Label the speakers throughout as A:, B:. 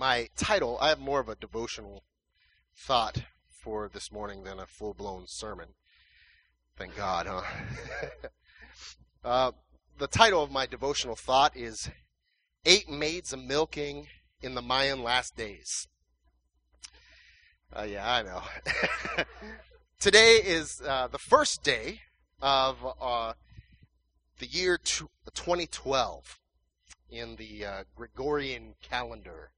A: my title, I have more of a devotional thought for this morning than a full blown sermon. Thank God, huh? uh, the title of my devotional thought is Eight Maids a Milking in the Mayan Last Days. Uh, yeah, I know. Today is uh, the first day of uh, the year 2012 in the uh, Gregorian calendar.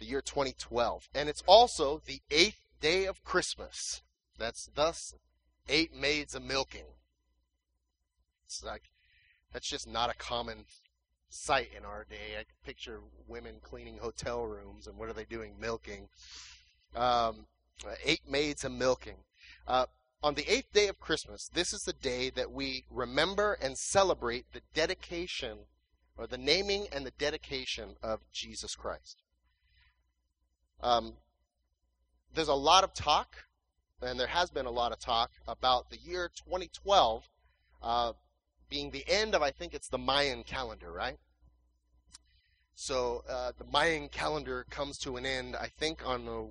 A: The year 2012. And it's also the eighth day of Christmas. That's thus eight maids a milking. It's like, that's just not a common sight in our day. I picture women cleaning hotel rooms, and what are they doing? Milking. Um, eight maids a milking. Uh, on the eighth day of Christmas, this is the day that we remember and celebrate the dedication or the naming and the dedication of Jesus Christ. Um, there's a lot of talk, and there has been a lot of talk about the year 2012 uh, being the end of, I think it's the Mayan calendar, right? So uh, the Mayan calendar comes to an end, I think, on the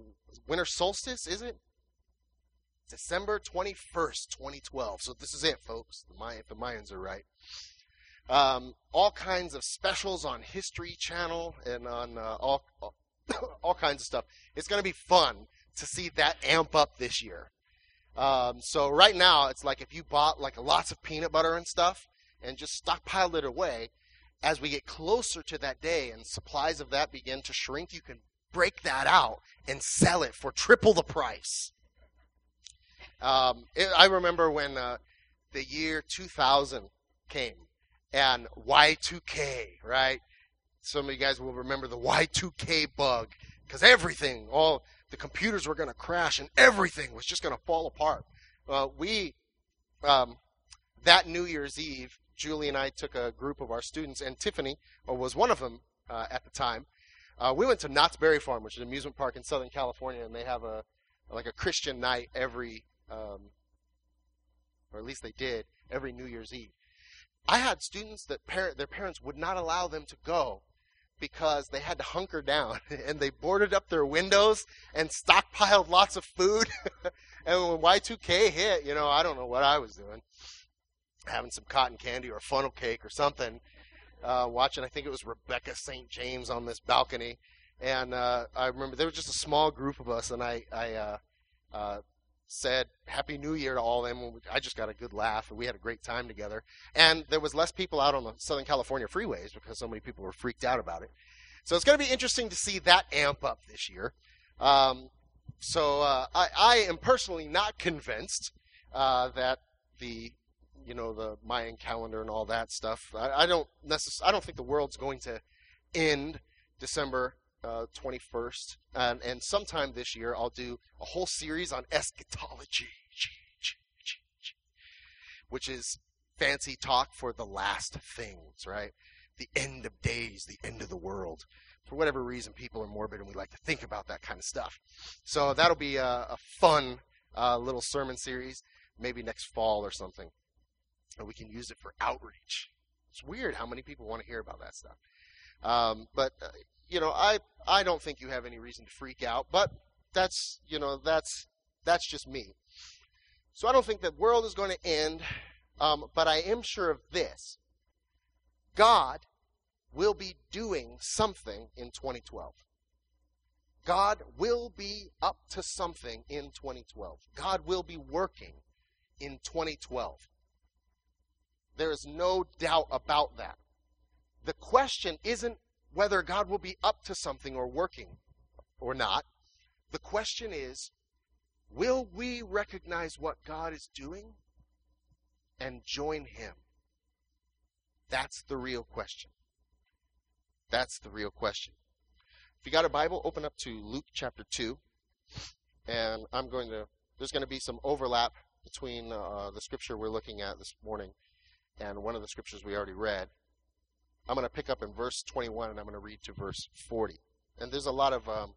A: winter solstice, is it? December 21st, 2012. So this is it, folks. The if the Mayans are right. Um, all kinds of specials on History Channel and on uh, all, all, kinds of stuff. It's going to be fun to see that amp up this year. Um, so right now, it's like if you bought like lots of peanut butter and stuff and just stockpiled it away, as we get closer to that day and supplies of that begin to shrink, you can break that out and sell it for triple the price. Um, it, I remember when uh, the year 2000 came and Y2K, right? Some of you guys will remember the Y2K bug because everything, all the computers were going to crash and everything was just going to fall apart. Uh, we, um, that New Year's Eve, Julie and I took a group of our students, and Tiffany was one of them uh, at the time. Uh, we went to Knott's Berry Farm, which is an amusement park in Southern California, and they have a like a Christian night every, um, or at least they did every New Year's Eve. I had students that parent, their parents would not allow them to go because they had to hunker down and they boarded up their windows and stockpiled lots of food. and when Y2K hit, you know, I don't know what I was doing having some cotton candy or funnel cake or something. Uh, watching, I think it was Rebecca St. James on this balcony, and uh, I remember there was just a small group of us, and I, I uh, uh, said Happy New Year to all of them. I just got a good laugh, and we had a great time together. And there was less people out on the Southern California freeways because so many people were freaked out about it. So it's going to be interesting to see that amp up this year. Um, so uh, I, I, am personally not convinced uh, that the you know the Mayan calendar and all that stuff. I, I don't necess- I don't think the world's going to end December uh, 21st, and, and sometime this year I'll do a whole series on eschatology, which is fancy talk for the last things, right? The end of days, the end of the world. For whatever reason, people are morbid and we like to think about that kind of stuff. So that'll be a, a fun uh, little sermon series, maybe next fall or something and we can use it for outreach. It's weird how many people want to hear about that stuff. Um, but uh, you know, I I don't think you have any reason to freak out. But that's you know that's that's just me. So I don't think the world is going to end. Um, but I am sure of this: God will be doing something in 2012. God will be up to something in 2012. God will be working in 2012. There is no doubt about that. The question isn't whether God will be up to something or working or not. The question is, will we recognize what God is doing and join Him? That's the real question. That's the real question. If you got a Bible, open up to Luke chapter 2. And I'm going to, there's going to be some overlap between uh, the scripture we're looking at this morning and one of the scriptures we already read. I'm going to pick up in verse 21 and I'm going to read to verse 40. And there's a lot of, um,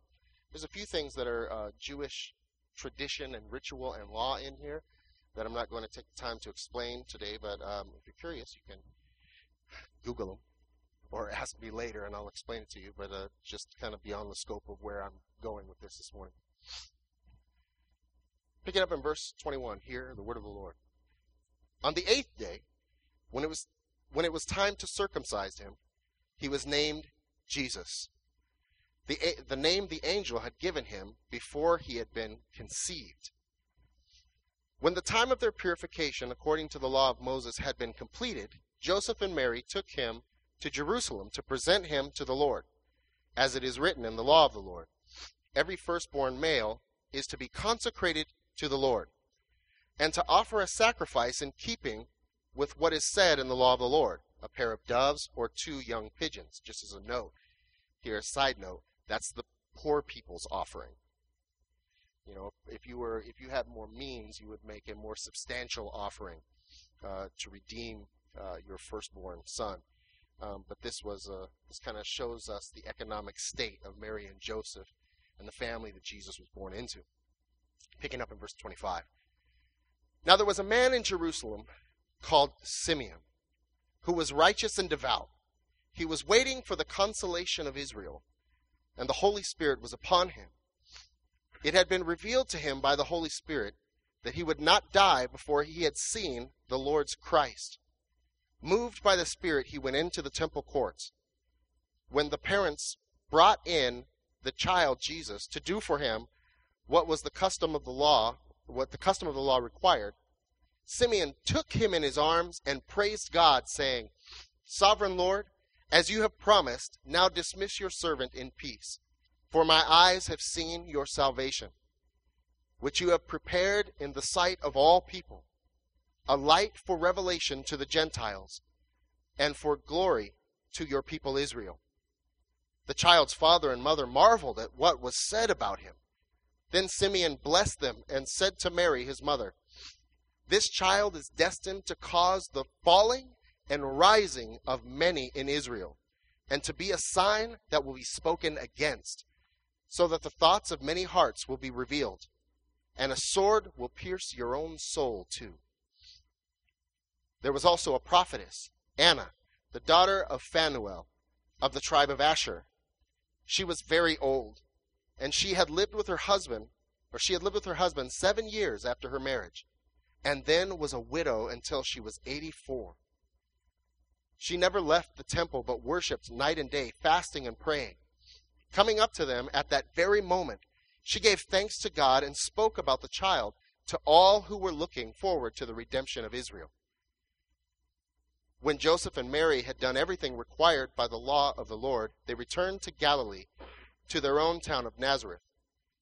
A: there's a few things that are uh, Jewish tradition and ritual and law in here that I'm not going to take the time to explain today, but um, if you're curious, you can Google them. or ask me later, and I'll explain it to you, but uh, just kind of beyond the scope of where I'm going with this this morning. Pick it up in verse 21 here, the word of the Lord. On the eighth day, when it was when it was time to circumcise him, he was named Jesus. The, the name the angel had given him before he had been conceived. When the time of their purification, according to the law of Moses, had been completed, Joseph and Mary took him to Jerusalem to present him to the Lord, as it is written in the law of the Lord. Every firstborn male is to be consecrated to the Lord, and to offer a sacrifice in keeping with what is said in the law of the Lord a pair of doves or two young pigeons. Just as a note, here, a side note, that's the poor people's offering. You know, if you were, if you had more means, you would make a more substantial offering uh, to redeem uh, your firstborn son. Um, but this was a, this kind of shows us the economic state of Mary and Joseph and the family that Jesus was born into. Picking up in verse 25. Now there was a man in Jerusalem called Simeon, who was righteous and devout. He was waiting for the consolation of Israel, and the Holy Spirit was upon him. It had been revealed to him by the Holy Spirit that he would not die before he had seen the Lord's Christ. Moved by the Spirit, he went into the temple courts. When the parents brought in the child Jesus to do for him what was the custom of the law, what the custom of the law required, Simeon took him in his arms and praised God, saying, Sovereign Lord, as you have promised, now dismiss your servant in peace. For my eyes have seen your salvation, which you have prepared in the sight of all people, a light for revelation to the Gentiles, and for glory to your people Israel. The child's father and mother marveled at what was said about him. Then Simeon blessed them and said to Mary, his mother, this child is destined to cause the falling and rising of many in Israel, and to be a sign that will be spoken against, so that the thoughts of many hearts will be revealed, and a sword will pierce your own soul too. There was also a prophetess, Anna, the daughter of Phanuel, of the tribe of Asher. She was very old, and she had lived with her husband, or she had lived with her husband seven years after her marriage and then was a widow until she was 84. She never left the temple but worshiped night and day, fasting and praying. Coming up to them at that very moment, she gave thanks to God and spoke about the child to all who were looking forward to the redemption of Israel. When Joseph and Mary had done everything required by the law of the Lord, they returned to Galilee, to their own town of Nazareth.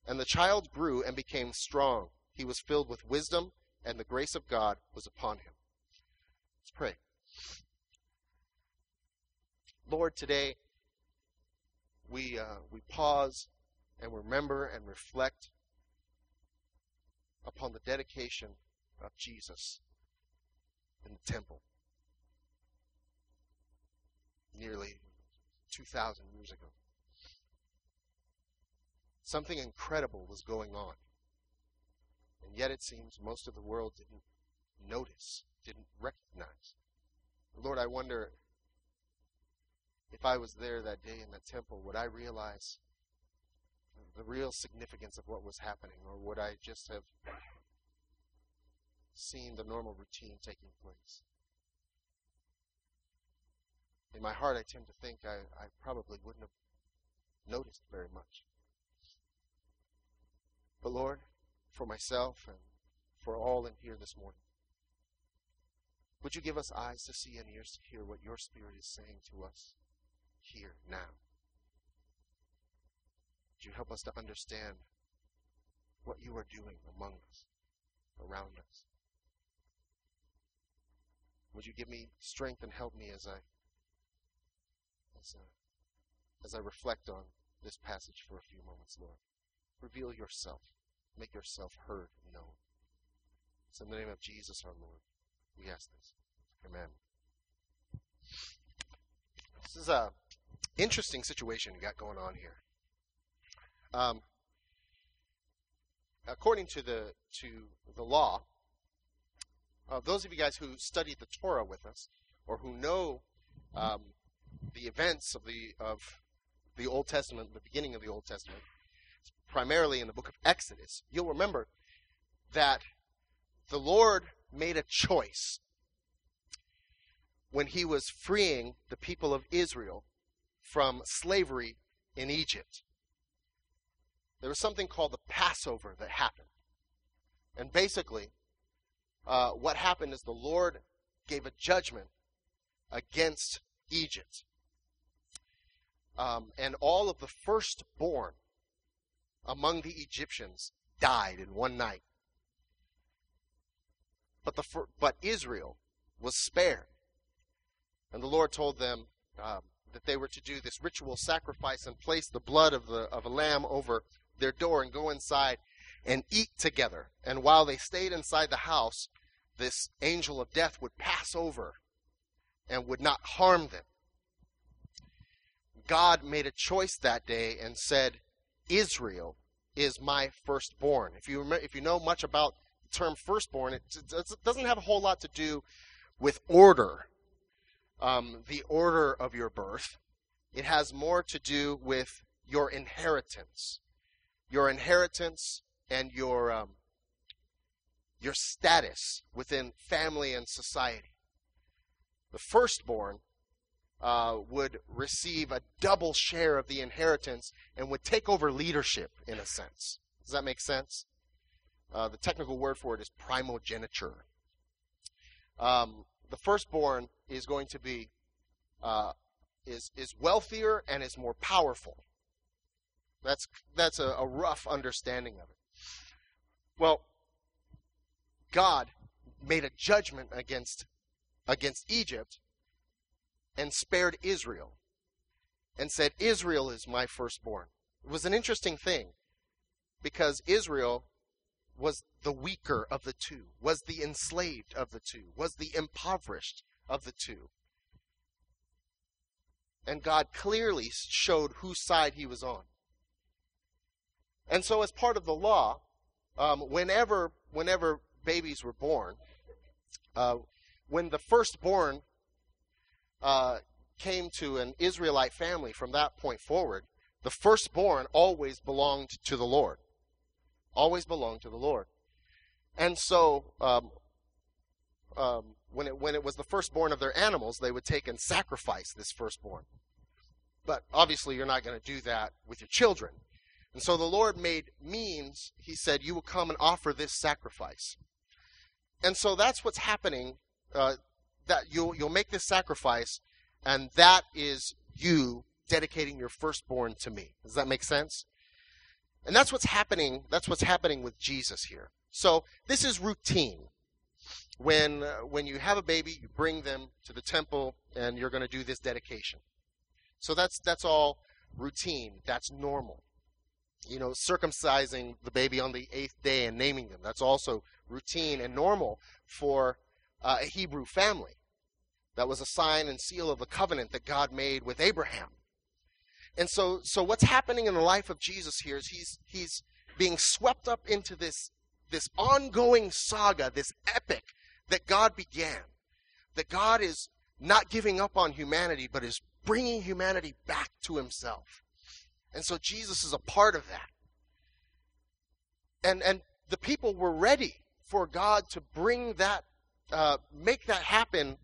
A: And the child grew and became strong. He was filled with wisdom and the grace of God was upon him. Let's pray. Lord, today we uh, we pause and remember and reflect upon the dedication of Jesus in the temple nearly 2,000 years ago. Something incredible was going on. And yet it seems most of the world didn't notice, didn't recognize. Lord, I wonder if I was there that day in the temple, would I realize the real significance of what was happening, or would I just have seen the normal routine taking place? In my heart, I tend to think I, I probably wouldn't have noticed very much. But Lord, for myself and for all in here this morning. Would you give us eyes to see and ears to hear what your Spirit is saying to us here now? Would you help us to understand what you are doing among us, around us? Would you give me strength and help me as I as I, as I reflect on this passage for a few moments, Lord? Reveal yourself. Make yourself heard and known. It's in the name of Jesus our Lord. We ask this. Amen. This is a interesting situation we got going on here. Um, according to the to the law, uh, those of you guys who studied the Torah with us, or who know um, the events of the of the Old Testament, the beginning of the Old Testament, primarily in the book of Exodus, you'll remember that the Lord made a choice when he was freeing the people of Israel from slavery in Egypt. There was something called the Passover that happened. And basically, uh, what happened is the Lord gave a judgment against Egypt. Um, and all of the firstborn among the Egyptians died in one night. But the but Israel was spared, and the Lord told them um, that they were to do this ritual sacrifice and place the blood of the of a lamb over their door and go inside and eat together. And while they stayed inside the house, this angel of death would pass over and would not harm them. God made a choice that day and said, Israel is my firstborn. If you remember, if you know much about the term firstborn, it doesn't have a whole lot to do with order, um, the order of your birth. It has more to do with your inheritance, your inheritance and your um, your status within family and society. The firstborn uh, would receive a double share of the inheritance and would take over leadership in a sense. Does that make sense? Uh, the technical word for it is primogeniture. Um, the firstborn is going to be uh, is is wealthier and is more powerful. That's that's a, a rough understanding of it. Well, God made a judgment against against Egypt and spared Israel and said, Israel is my firstborn. It was an interesting thing because Israel was the weaker of the two, was the enslaved of the two, was the impoverished of the two. And God clearly showed whose side he was on. And so, as part of the law, um, whenever whenever babies were born, uh, when the firstborn uh, came to an Israelite family from that point forward, the firstborn always belonged to the Lord. Always belonged to the Lord. And so, um, um, when, it, when it was the firstborn of their animals, they would take and sacrifice this firstborn. But obviously, you're not going to do that with your children. And so the Lord made means, He said, You will come and offer this sacrifice. And so that's what's happening uh, that you'll you'll make this sacrifice, and that is you dedicating your firstborn to me. Does that make sense? And that's what's happening. That's what's happening with Jesus here. So this is routine. When uh, when you have a baby, you bring them to the temple, and you're going to do this dedication. So that's that's all routine. That's normal. You know, circumcising the baby on the eighth day and naming them. That's also routine and normal for uh, a Hebrew family. That was a sign and seal of the covenant that God made with Abraham. And so, so what's happening in the life of Jesus here is he's, he's being swept up into this, this ongoing saga, this epic that God began. That God is not giving up on humanity, but is bringing humanity back to himself. And so Jesus is a part of that. And, and the people were ready for God to bring that, uh, make that happen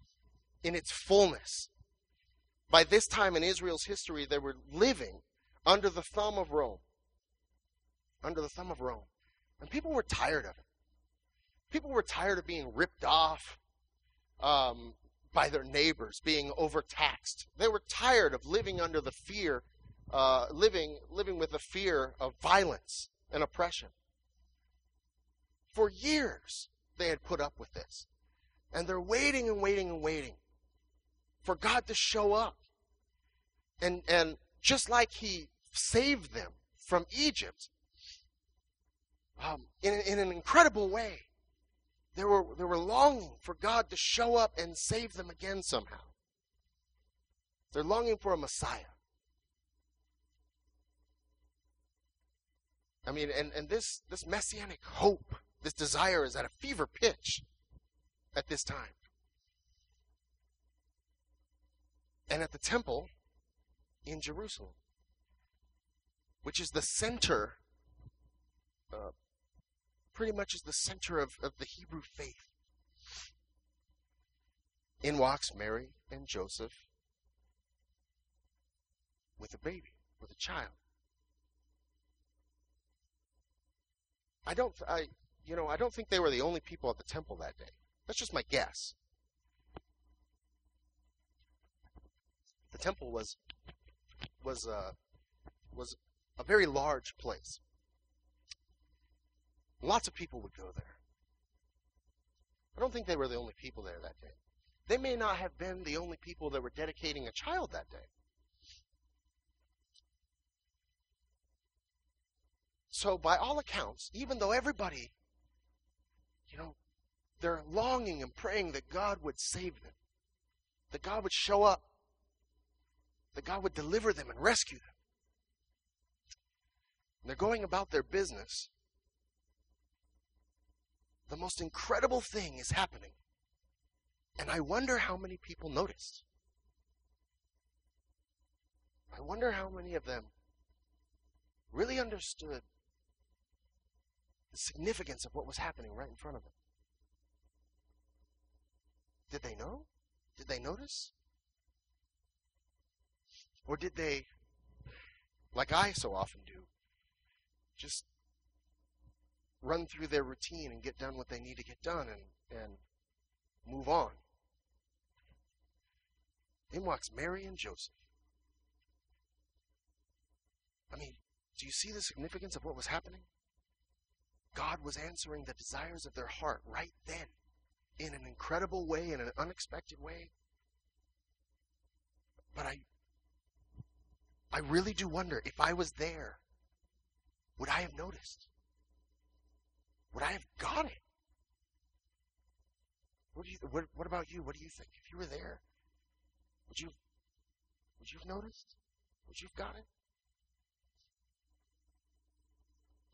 A: in its fullness. By this time in Israel's history, they were living under the thumb of Rome. Under the thumb of Rome. And people were tired of it. People were tired of being ripped off um, by their neighbors, being overtaxed. They were tired of living under the fear, uh, living, living with the fear of violence and oppression. For years, they had put up with this. And they're waiting and waiting and waiting for God to show up. And, and just like He saved them from Egypt um, in, in an incredible way, they were, they were longing for God to show up and save them again somehow. They're longing for a Messiah. I mean, and, and this, this messianic hope, this desire is at a fever pitch at this time. And at the temple in Jerusalem, which is the center, uh, pretty much is the center of, of the Hebrew faith. In walks Mary and Joseph with a baby, with a child. I don't, I, you know, I don't think they were the only people at the temple that day. That's just my guess. The temple was was uh, was a very large place. Lots of people would go there. I don't think they were the only people there that day. They may not have been the only people that were dedicating a child that day. So, by all accounts, even though everybody, you know, they're longing and praying that God would save them, that God would show up, that God would deliver them and rescue them. And they're going about their business. The most incredible thing is happening. And I wonder how many people noticed. I wonder how many of them really understood the significance of what was happening right in front of them. Did they know? Did they notice? Or did they, like I so often do, just run through their routine and get done what they need to get done and, and move on? In walks Mary and Joseph. I mean, do you see the significance of what was happening? God was answering the desires of their heart right then in an incredible way, in an unexpected way. But I I really do wonder if I was there, would I have noticed? Would I have got it? What do you what, what about you? What do you think? If you were there, would you would you have noticed? Would you have got it?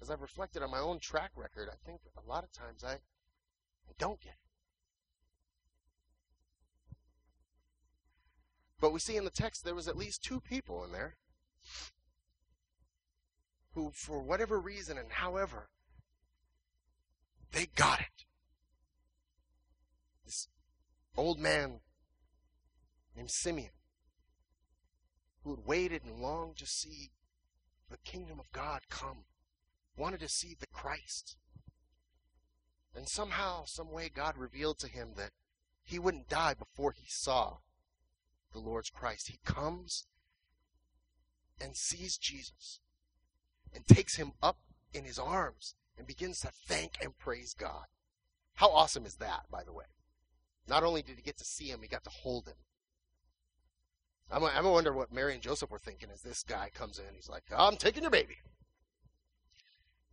A: As I've reflected on my own track record, I think a lot of times I, I don't get it. But we see in the text there was at least two people in there who, for whatever reason and however, they got it. This old man named Simeon, who had waited and longed to see the kingdom of God come, wanted to see the Christ. And somehow, some way, God revealed to him that he wouldn't die before he saw the Lord's Christ. He comes and sees Jesus and takes him up in his arms and begins to thank and praise God. How awesome is that, by the way? Not only did he get to see him, he got to hold him. I'm, I'm wonder what Mary and Joseph were thinking as this guy comes in. He's like, I'm taking your baby.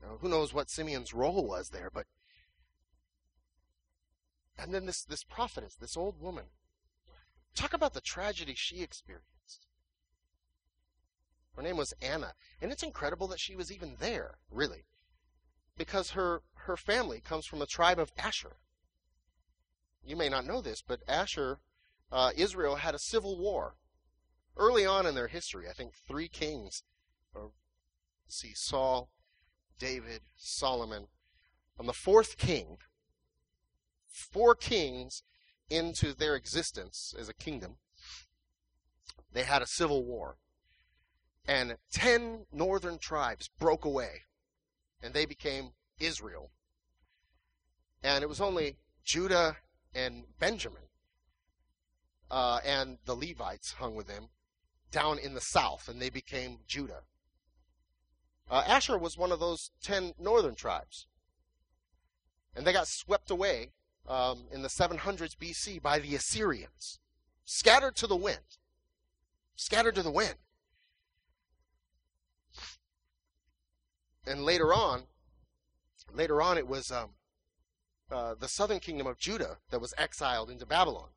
A: Now, who knows what Simeon's role was there, but. And then this, this prophetess, this old woman. Talk about the tragedy she experienced. Her name was Anna. And it's incredible that she was even there, really. Because her, her family comes from a tribe of Asher. You may not know this, but Asher, uh, Israel had a civil war. Early on in their history, I think three kings, or see, Saul, David, Solomon. On the fourth king, four kings into their existence as a kingdom, they had a civil war and 10 northern tribes broke away and they became Israel. And it was only Judah and Benjamin uh, and the Levites hung with them down in the south, and they became Judah. Uh, Asher was one of those 10 northern tribes. And they got swept away um, in the 700s BC by the Assyrians, scattered to the wind. Scattered to the wind. And later on, later on, it was um, uh, the southern kingdom of Judah that was exiled into Babylon,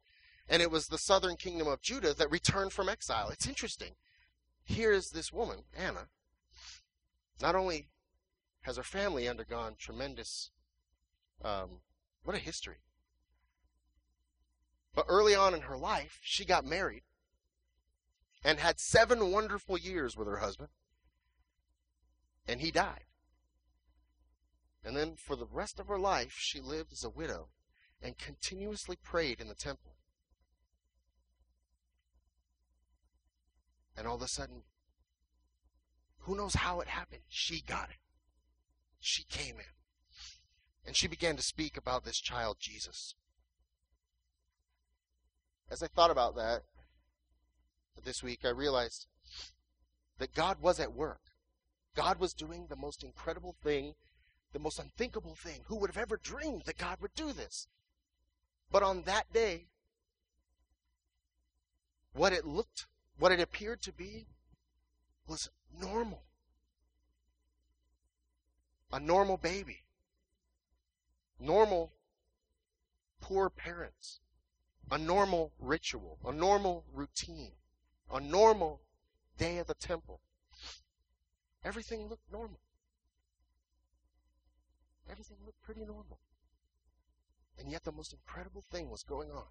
A: and it was the southern kingdom of Judah that returned from exile. It's interesting. Here's this woman, Anna. Not only has her family undergone tremendous, um, what a history. But early on in her life, she got married and had seven wonderful years with her husband. And he died. And then for the rest of her life, she lived as a widow and continuously prayed in the temple. And all of a sudden, who knows how it happened? She got it. She came in. And she began to speak about this child, Jesus. As I thought about that this week, I realized that God was at work. God was doing the most incredible thing, the most unthinkable thing. Who would have ever dreamed that God would do this? But on that day, what it looked, what it appeared to be, was normal. A normal baby. Normal poor parents. A normal ritual. A normal routine. A normal day at the temple. Everything looked normal. Everything looked pretty normal. And yet the most incredible thing was going on.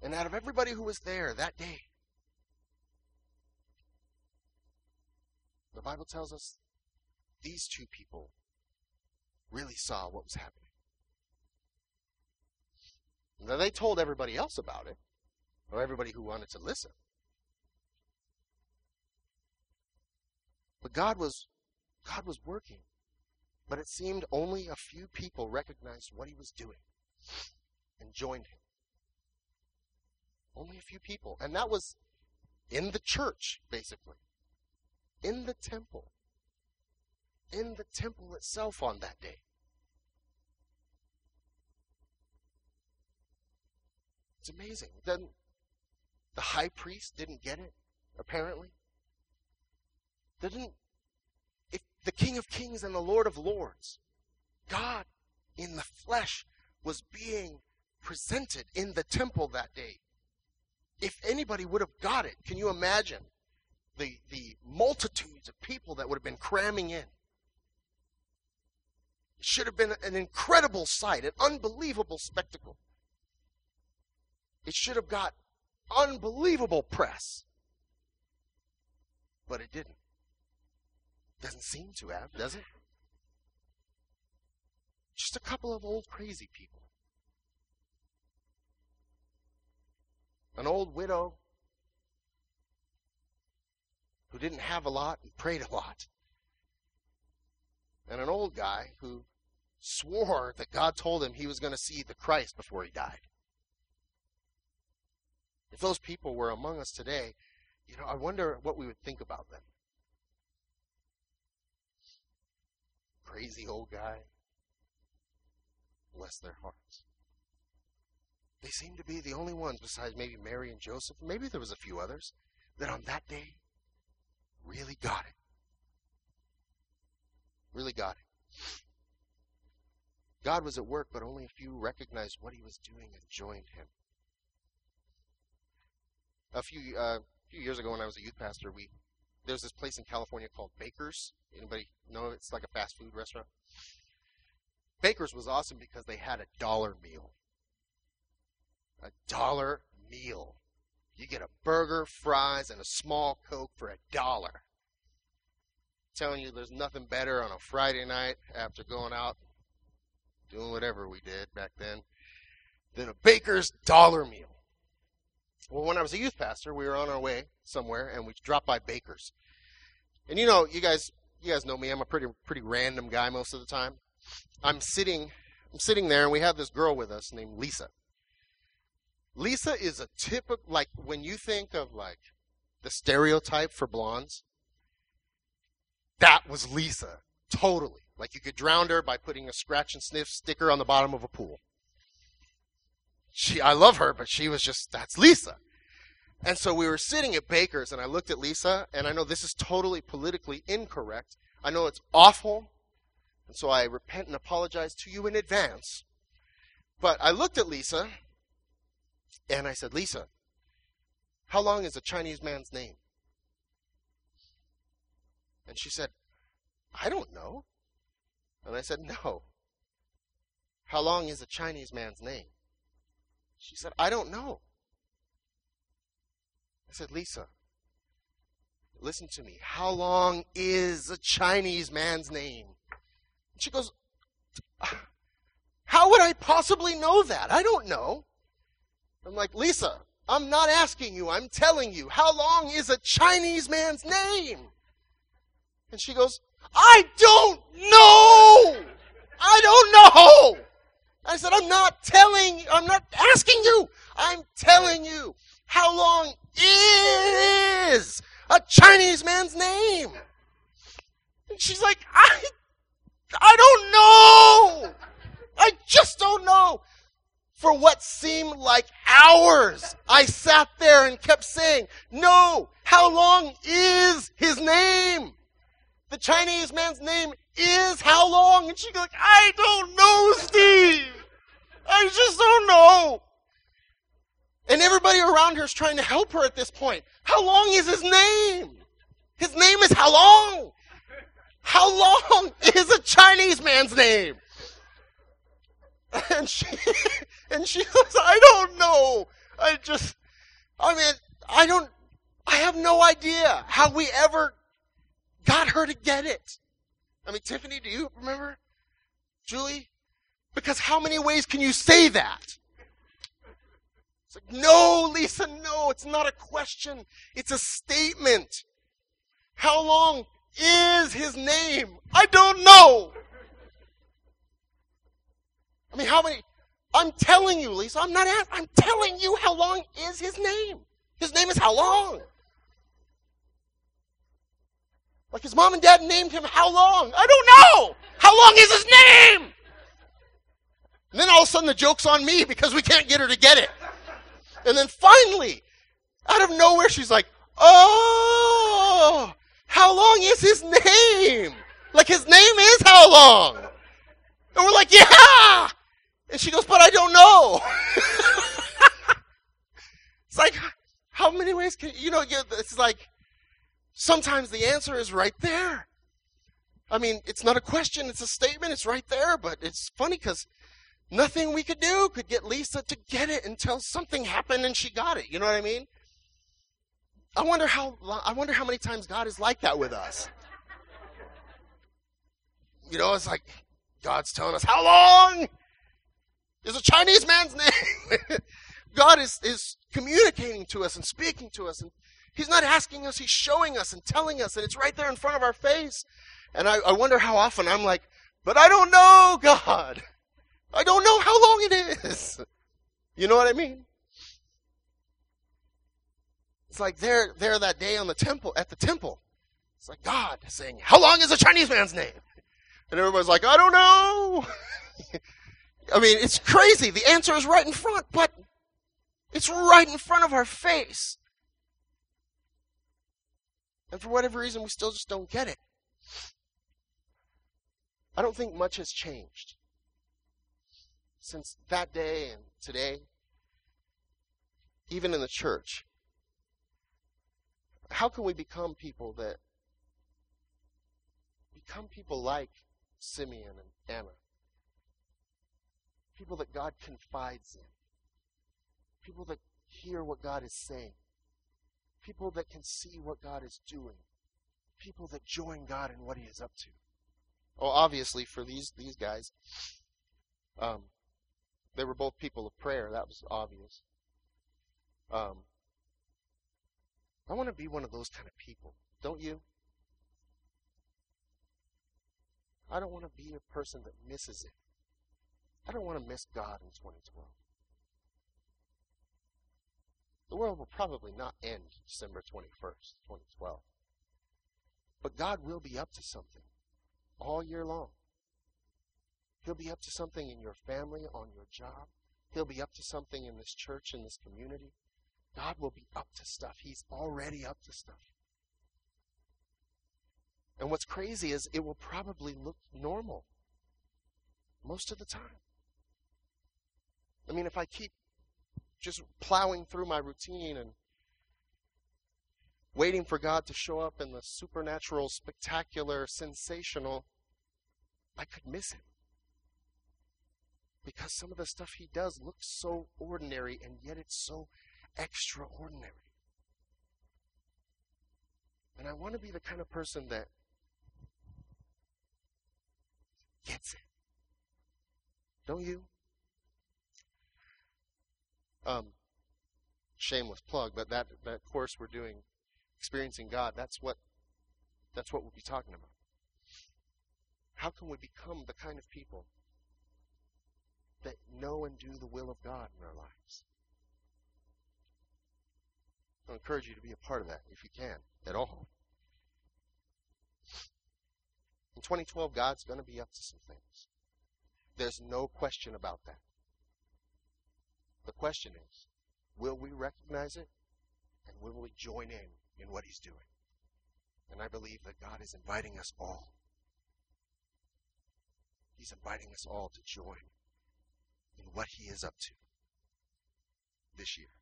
A: And out of everybody who was there that day, the Bible tells us these two people really saw what was happening. Now they told everybody else about it, or everybody who wanted to listen. But God was God was working. But it seemed only a few people recognized what he was doing and joined him. Only a few people. And that was in the church, basically. In the temple. In the temple itself on that day. It's amazing. Then the high priest didn't get it, apparently. Didn't the King of Kings and the Lord of Lords, God in the flesh was being presented in the temple that day. If anybody would have got it, can you imagine the the multitudes of people that would have been cramming in? It should have been an incredible sight, an unbelievable spectacle. It should have got unbelievable press. But it didn't. Doesn't seem to have, does it? Just a couple of old crazy people. An old widow who didn't have a lot and prayed a lot. And an old guy who swore that God told him he was going to see the Christ before he died. If those people were among us today, you know, I wonder what we would think about them. Crazy old guy. Bless their hearts. They seem to be the only ones, besides maybe Mary and Joseph, maybe there was a few others, that on that day really got it. Really got it. God was at work, but only a few recognized what he was doing and joined him a few uh, few years ago when I was a youth pastor, we there's this place in California called Baker's. Anybody know it? It's like a fast food restaurant. Baker's was awesome because they had a dollar meal. A dollar meal. You get a burger, fries, and a small Coke for a dollar. telling you there's nothing better on a Friday night after going out doing whatever we did back then than a Baker's dollar meal. Well, when I was a youth pastor, we were on our way somewhere, and we dropped by Baker's. And you know, you guys, you guys know me. I'm a pretty pretty random guy most of the time. I'm sitting, I'm sitting there, and we have this girl with us named Lisa. Lisa is a typical like when you think of like the stereotype for blondes. That was Lisa, totally. Like you could drown her by putting a scratch and sniff sticker on the bottom of a pool she I love her, but she was just that's Lisa. And so we were sitting at Baker's and I looked at Lisa and I know this is totally politically incorrect. I know it's awful. And so I repent and apologize to you in advance. But I looked at Lisa and I said, "Lisa, how long is a Chinese man's name?" And she said, "I don't know." And I said, "No. How long is a Chinese man's name?" She said, I don't know. I said, Lisa, listen to me. How long is a Chinese man's name? She goes, How would I possibly know that? I don't know. I'm like, Lisa, I'm not asking you, I'm telling you. How long is a Chinese man's name? And she goes, I don't know! I don't know! I said, I'm not telling, I'm not asking you, I'm telling you. How long is a Chinese man's name? And she's like, I, I don't know! I just don't know! For what seemed like hours, I sat there and kept saying, no, how long is his name? The Chinese man's name is how long? And she's like, I don't know, Steve. I just don't know. And everybody around her is trying to help her at this point. How long is his name? His name is how long? How long is a Chinese man's name? And she, and she goes, I don't know. I just, I mean, I don't, I have no idea how we ever got her to get it. I mean, Tiffany, do you remember? Julie? Because how many ways can you say that? It's like, no, Lisa, no, it's not a question. It's a statement. How long is his name? I don't know. I mean, how many? I'm telling you, Lisa, I'm not asking, I'm telling you how long is his name. His name is how long? Like his mom and dad named him how long? I don't know. How long is his name? And then all of a sudden the joke's on me because we can't get her to get it. And then finally, out of nowhere, she's like, Oh, how long is his name? Like his name is how long? And we're like, Yeah! And she goes, But I don't know. it's like, how many ways can you know? It's like sometimes the answer is right there. I mean, it's not a question; it's a statement. It's right there. But it's funny because nothing we could do could get Lisa to get it until something happened and she got it. You know what I mean? I wonder how I wonder how many times God is like that with us. You know, it's like God's telling us how long is a Chinese man's name. God is is communicating to us and speaking to us, and He's not asking us; He's showing us and telling us, and it's right there in front of our face. And I, I wonder how often I'm like, "But I don't know, God. I don't know how long it is." You know what I mean? It's like there, there that day on the temple, at the temple. It's like God saying, How long is a Chinese man's name? And everybody's like, I don't know. I mean, it's crazy. The answer is right in front, but it's right in front of our face. And for whatever reason, we still just don't get it. I don't think much has changed since that day and today, even in the church how can we become people that become people like Simeon and Anna? People that God confides in. People that hear what God is saying. People that can see what God is doing. People that join God in what He is up to. Well, obviously, for these these guys, um, they were both people of prayer. That was obvious. Um, I want to be one of those kind of people. Don't you? I don't want to be a person that misses it. I don't want to miss God in 2012. The world will probably not end December 21st, 2012. But God will be up to something all year long. He'll be up to something in your family, on your job. He'll be up to something in this church, in this community. God will be up to stuff. He's already up to stuff. And what's crazy is it will probably look normal most of the time. I mean, if I keep just plowing through my routine and waiting for God to show up in the supernatural, spectacular, sensational, I could miss him. Because some of the stuff he does looks so ordinary and yet it's so extraordinary. And I want to be the kind of person that gets it. Don't you? Um, shameless plug, but that that course we're doing, experiencing God. That's what that's what we'll be talking about. How can we become the kind of people that know and do the will of God in our lives? I encourage you to be a part of that if you can at all. In 2012, God's going to be up to some things. There's no question about that. The question is, will we recognize it and will we join in in what he's doing? And I believe that God is inviting us all. He's inviting us all to join in what he is up to this year.